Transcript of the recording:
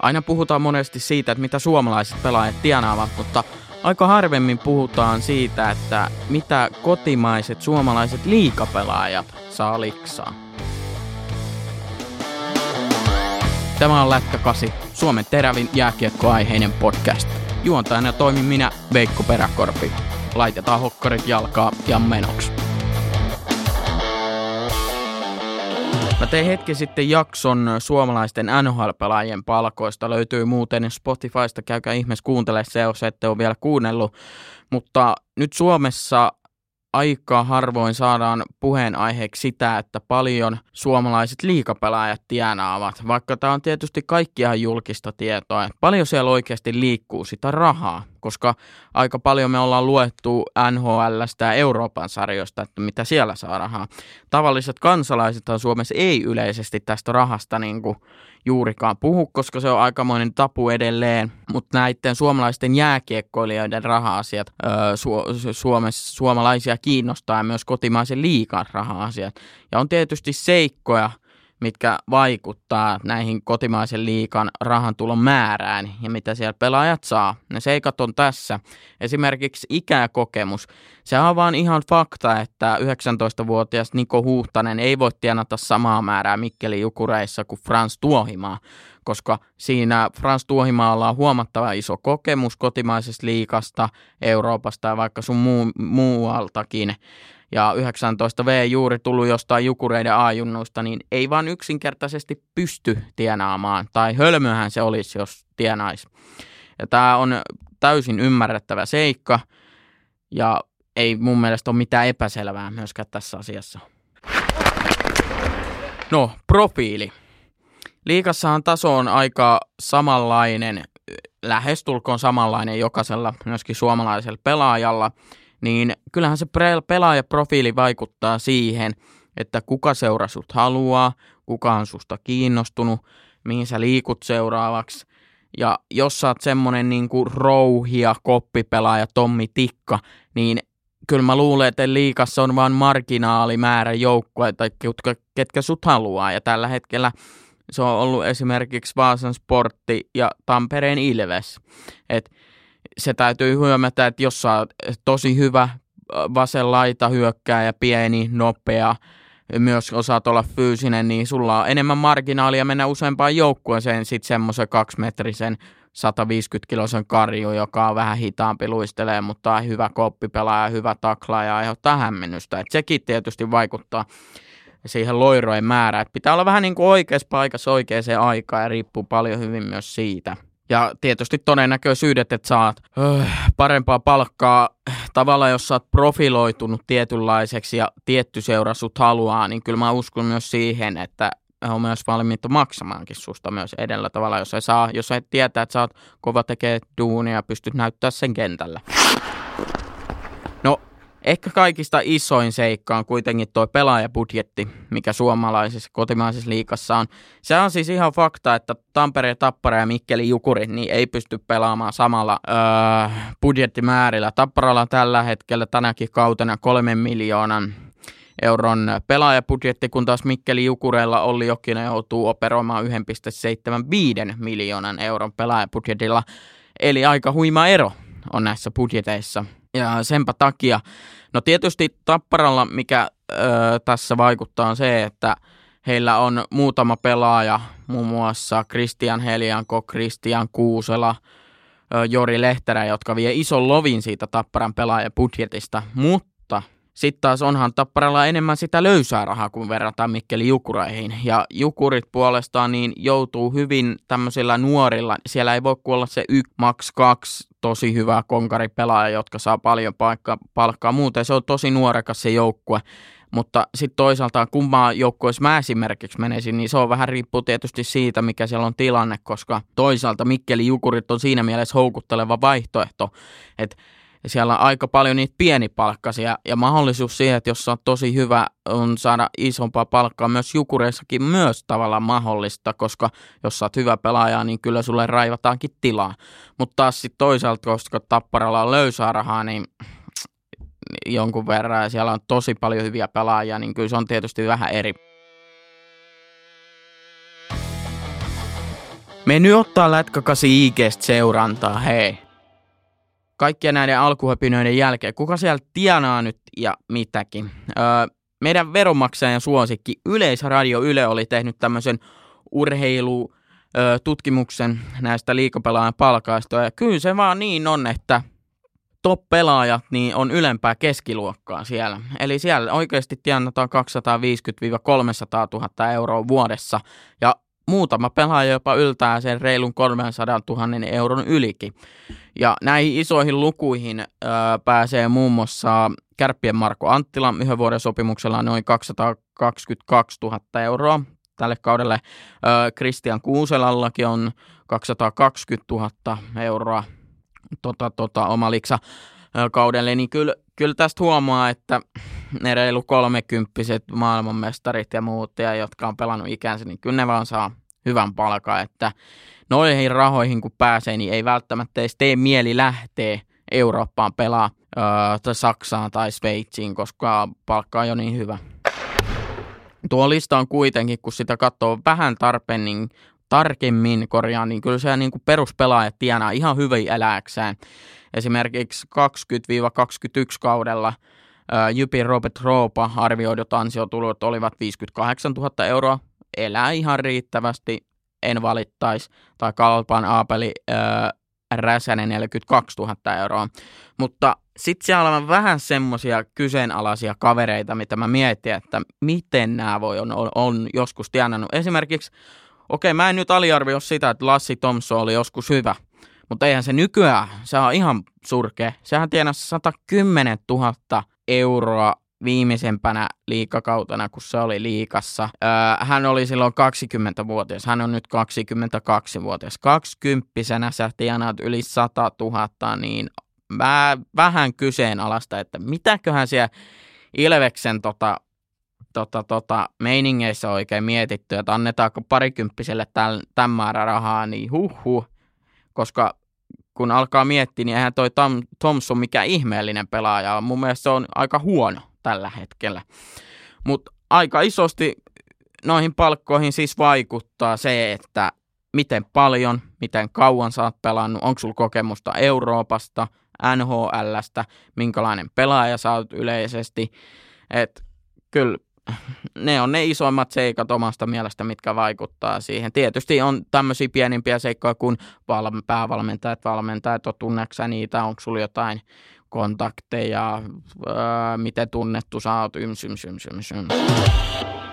Aina puhutaan monesti siitä, että mitä suomalaiset pelaajat tienaavat, mutta aika harvemmin puhutaan siitä, että mitä kotimaiset suomalaiset liikapelaajat saa liksaa. Tämä on Lätkä 8, Suomen terävin jääkiekkoaiheinen podcast. Juontajana toimin minä, Veikko Peräkorpi. Laitetaan hokkarit jalkaa ja menoksi. Mä tein hetki sitten jakson suomalaisten NHL-pelaajien palkoista. Löytyy muuten Spotifysta, käykää ihmeessä kuuntele se, jos ette ole vielä kuunnellut. Mutta nyt Suomessa aika harvoin saadaan puheenaiheeksi sitä, että paljon suomalaiset liikapelaajat tienaavat, vaikka tämä on tietysti kaikkia julkista tietoa. Paljon siellä oikeasti liikkuu sitä rahaa, koska aika paljon me ollaan luettu NHLstä ja Euroopan sarjoista, että mitä siellä saa rahaa. Tavalliset kansalaisethan Suomessa ei yleisesti tästä rahasta niin kuin juurikaan puhu, koska se on aikamoinen tapu edelleen, mutta näiden suomalaisten jääkiekkoilijoiden raha-asiat öö, Su- Suomessa, suomalaisia kiinnostaa ja myös kotimaisen liikan raha-asiat. Ja on tietysti seikkoja, mitkä vaikuttaa näihin kotimaisen liikan rahantulon määrään ja mitä siellä pelaajat saa. Ne seikat on tässä. Esimerkiksi ikäkokemus. Se on vaan ihan fakta, että 19-vuotias Niko Huhtanen ei voi tienata samaa määrää Mikkeli Jukureissa kuin Frans Tuohimaa, koska siinä Frans Tuohimaalla on huomattava iso kokemus kotimaisesta liikasta, Euroopasta ja vaikka sun muu, muualtakin ja 19V juuri tullut jostain jukureiden ajunnuista, niin ei vaan yksinkertaisesti pysty tienaamaan, tai hölmöhän se olisi, jos tienaisi. Ja tämä on täysin ymmärrettävä seikka, ja ei mun mielestä ole mitään epäselvää myöskään tässä asiassa. No, profiili. Liikassahan taso on aika samanlainen, lähestulkoon samanlainen jokaisella myöskin suomalaisella pelaajalla – niin kyllähän se pelaajaprofiili vaikuttaa siihen, että kuka seura sut haluaa, kuka on susta kiinnostunut, mihin sä liikut seuraavaksi. Ja jos sä oot semmonen niinku rouhia koppipelaaja Tommi Tikka, niin kyllä mä luulen, että liikassa on vain marginaalimäärä joukkueita, ketkä, ketkä sut haluaa. Ja tällä hetkellä se on ollut esimerkiksi Vaasan Sportti ja Tampereen Ilves. Et se täytyy hyömätä, että jos sä tosi hyvä vasen laita hyökkää ja pieni, nopea, myös osaat olla fyysinen, niin sulla on enemmän marginaalia mennä useampaan joukkueeseen sitten semmoisen kaksimetrisen 150-kilosen karju, joka on vähän hitaampi luistelee, mutta hyvä koppipelaaja, hyvä taklaaja ja aiheuttaa hämmennystä. Et sekin tietysti vaikuttaa siihen loirojen määrään. Et pitää olla vähän niin kuin oikeassa paikassa oikeaan aikaan ja riippuu paljon hyvin myös siitä. Ja tietysti todennäköisyydet, että saat öö, parempaa palkkaa tavalla, jos sä oot profiloitunut tietynlaiseksi ja tietty seura sut haluaa, niin kyllä mä uskon myös siihen, että on myös valmiita maksamaankin susta myös edellä tavalla, jos ei saa, jos et tietää, että sä oot kova tekee duunia ja pystyt näyttää sen kentällä. Ehkä kaikista isoin seikka on kuitenkin tuo pelaajabudjetti, mikä suomalaisessa kotimaisessa liikassa on. Se on siis ihan fakta, että Tampere, Tappara ja Mikkeli Jukuri niin ei pysty pelaamaan samalla öö, budjettimäärillä. Tapparalla tällä hetkellä tänäkin kautena kolmen miljoonan euron pelaajabudjetti, kun taas Mikkeli Jukureilla oli Jokinen joutuu operoimaan 1,75 miljoonan euron pelaajabudjetilla. Eli aika huima ero on näissä budjeteissa. Ja senpä takia, no tietysti Tapparalla, mikä ö, tässä vaikuttaa on se, että heillä on muutama pelaaja, muun muassa Christian Helianko, Christian Kuusela, ö, Jori Lehterä, jotka vie ison lovin siitä Tapparan pelaajabudjetista, mutta sitten taas onhan Tapparalla enemmän sitä löysää rahaa, kun verrataan Mikkeli Jukuraihin. Ja Jukurit puolestaan niin joutuu hyvin tämmöisillä nuorilla, siellä ei voi kuolla se y max kaksi tosi hyvä konkaripelaaja, jotka saa paljon paikka, palkkaa. Muuten se on tosi nuorekas se joukkue. Mutta sitten toisaalta kummaa joukkueessa mä esimerkiksi menisin, niin se on vähän riippuu tietysti siitä, mikä siellä on tilanne, koska toisaalta Mikkeli Jukurit on siinä mielessä houkutteleva vaihtoehto, että siellä on aika paljon niitä pienipalkkaisia ja mahdollisuus siihen, että jos oot tosi hyvä, on saada isompaa palkkaa myös jukureissakin myös tavallaan mahdollista, koska jos sä oot hyvä pelaaja, niin kyllä sulle raivataankin tilaa. Mutta taas sitten toisaalta, koska Tapparalla on löysää rahaa, niin jonkun verran ja siellä on tosi paljon hyviä pelaajia, niin kyllä se on tietysti vähän eri. Me nyt ottaa lätkäkasi IGstä seurantaa, hei. Kaikkien näiden alkuhöpinöiden jälkeen, kuka siellä tienaa nyt ja mitäkin. Öö, meidän veronmaksajan suosikki Yleisradio Yle oli tehnyt tämmöisen urheilu tutkimuksen näistä liikapelaajan palkaista. Ja kyllä se vaan niin on, että top-pelaajat niin on ylempää keskiluokkaa siellä. Eli siellä oikeasti tienataan 250-300 000 euroa vuodessa. Ja muutama pelaaja jopa yltää sen reilun 300 000 euron ylikin. Ja näihin isoihin lukuihin ö, pääsee muun muassa Kärppien Marko Anttila yhden vuoden sopimuksella noin 222 000 euroa tälle kaudelle. Kristian Kuuselallakin on 220 000 euroa tota, tota, oma liksa kaudelle, niin kyllä, kyllä tästä huomaa, että ne reilu kolmekymppiset maailmanmestarit ja muut, ja jotka on pelannut ikänsä, niin kyllä ne vaan saa hyvän palkan, että noihin rahoihin kun pääsee, niin ei välttämättä edes tee mieli lähteä Eurooppaan pelaa öö, tai Saksaan tai Sveitsiin, koska palkka on jo niin hyvä. Tuo lista on kuitenkin, kun sitä katsoo vähän tarpeen, niin tarkemmin korjaan, niin kyllä se niin kuin peruspelaajat tienaa ihan hyvin eläksään. Esimerkiksi 20-21 kaudella Jypi Robert Roopa arvioidut ansiotulot olivat 58 000 euroa. Elää ihan riittävästi, en valittaisi. Tai Kalpan Aapeli Räsänen 42 000 euroa. Mutta sitten siellä on vähän semmoisia kyseenalaisia kavereita, mitä mä mietin, että miten nämä voi on, on joskus tienannut. Esimerkiksi, okei, mä en nyt aliarvioi sitä, että Lassi Thompson oli joskus hyvä, mutta eihän se nykyään, se on ihan surkea. Sehän tienasi 110 000 euroa viimeisempänä liikakautena, kun se oli liikassa. Öö, hän oli silloin 20-vuotias, hän on nyt 22-vuotias. 20 sä tienaat yli 100 000, niin mä vähän kyseenalaista, että mitäköhän siellä Ilveksen tota, tota, tota, meiningeissä oikein mietitty, että annetaanko parikymppiselle tämän määrä rahaa, niin huh, koska kun alkaa miettiä, niin eihän toi Tom, Thompson mikä ihmeellinen pelaaja on. Mun mielestä se on aika huono tällä hetkellä. Mutta aika isosti noihin palkkoihin siis vaikuttaa se, että miten paljon, miten kauan sä oot pelannut, onko sulla kokemusta Euroopasta, NHLstä, minkälainen pelaaja sä oot yleisesti. Et kyllä ne on ne isoimmat seikat omasta mielestä, mitkä vaikuttaa siihen. Tietysti on tämmöisiä pienimpiä seikkoja kuin val- päävalmentajat, valmentajat, on tunneksä niitä, onko sulla jotain kontakteja, öö, miten tunnettu sä oot, yms, yms, yms, yms, yms.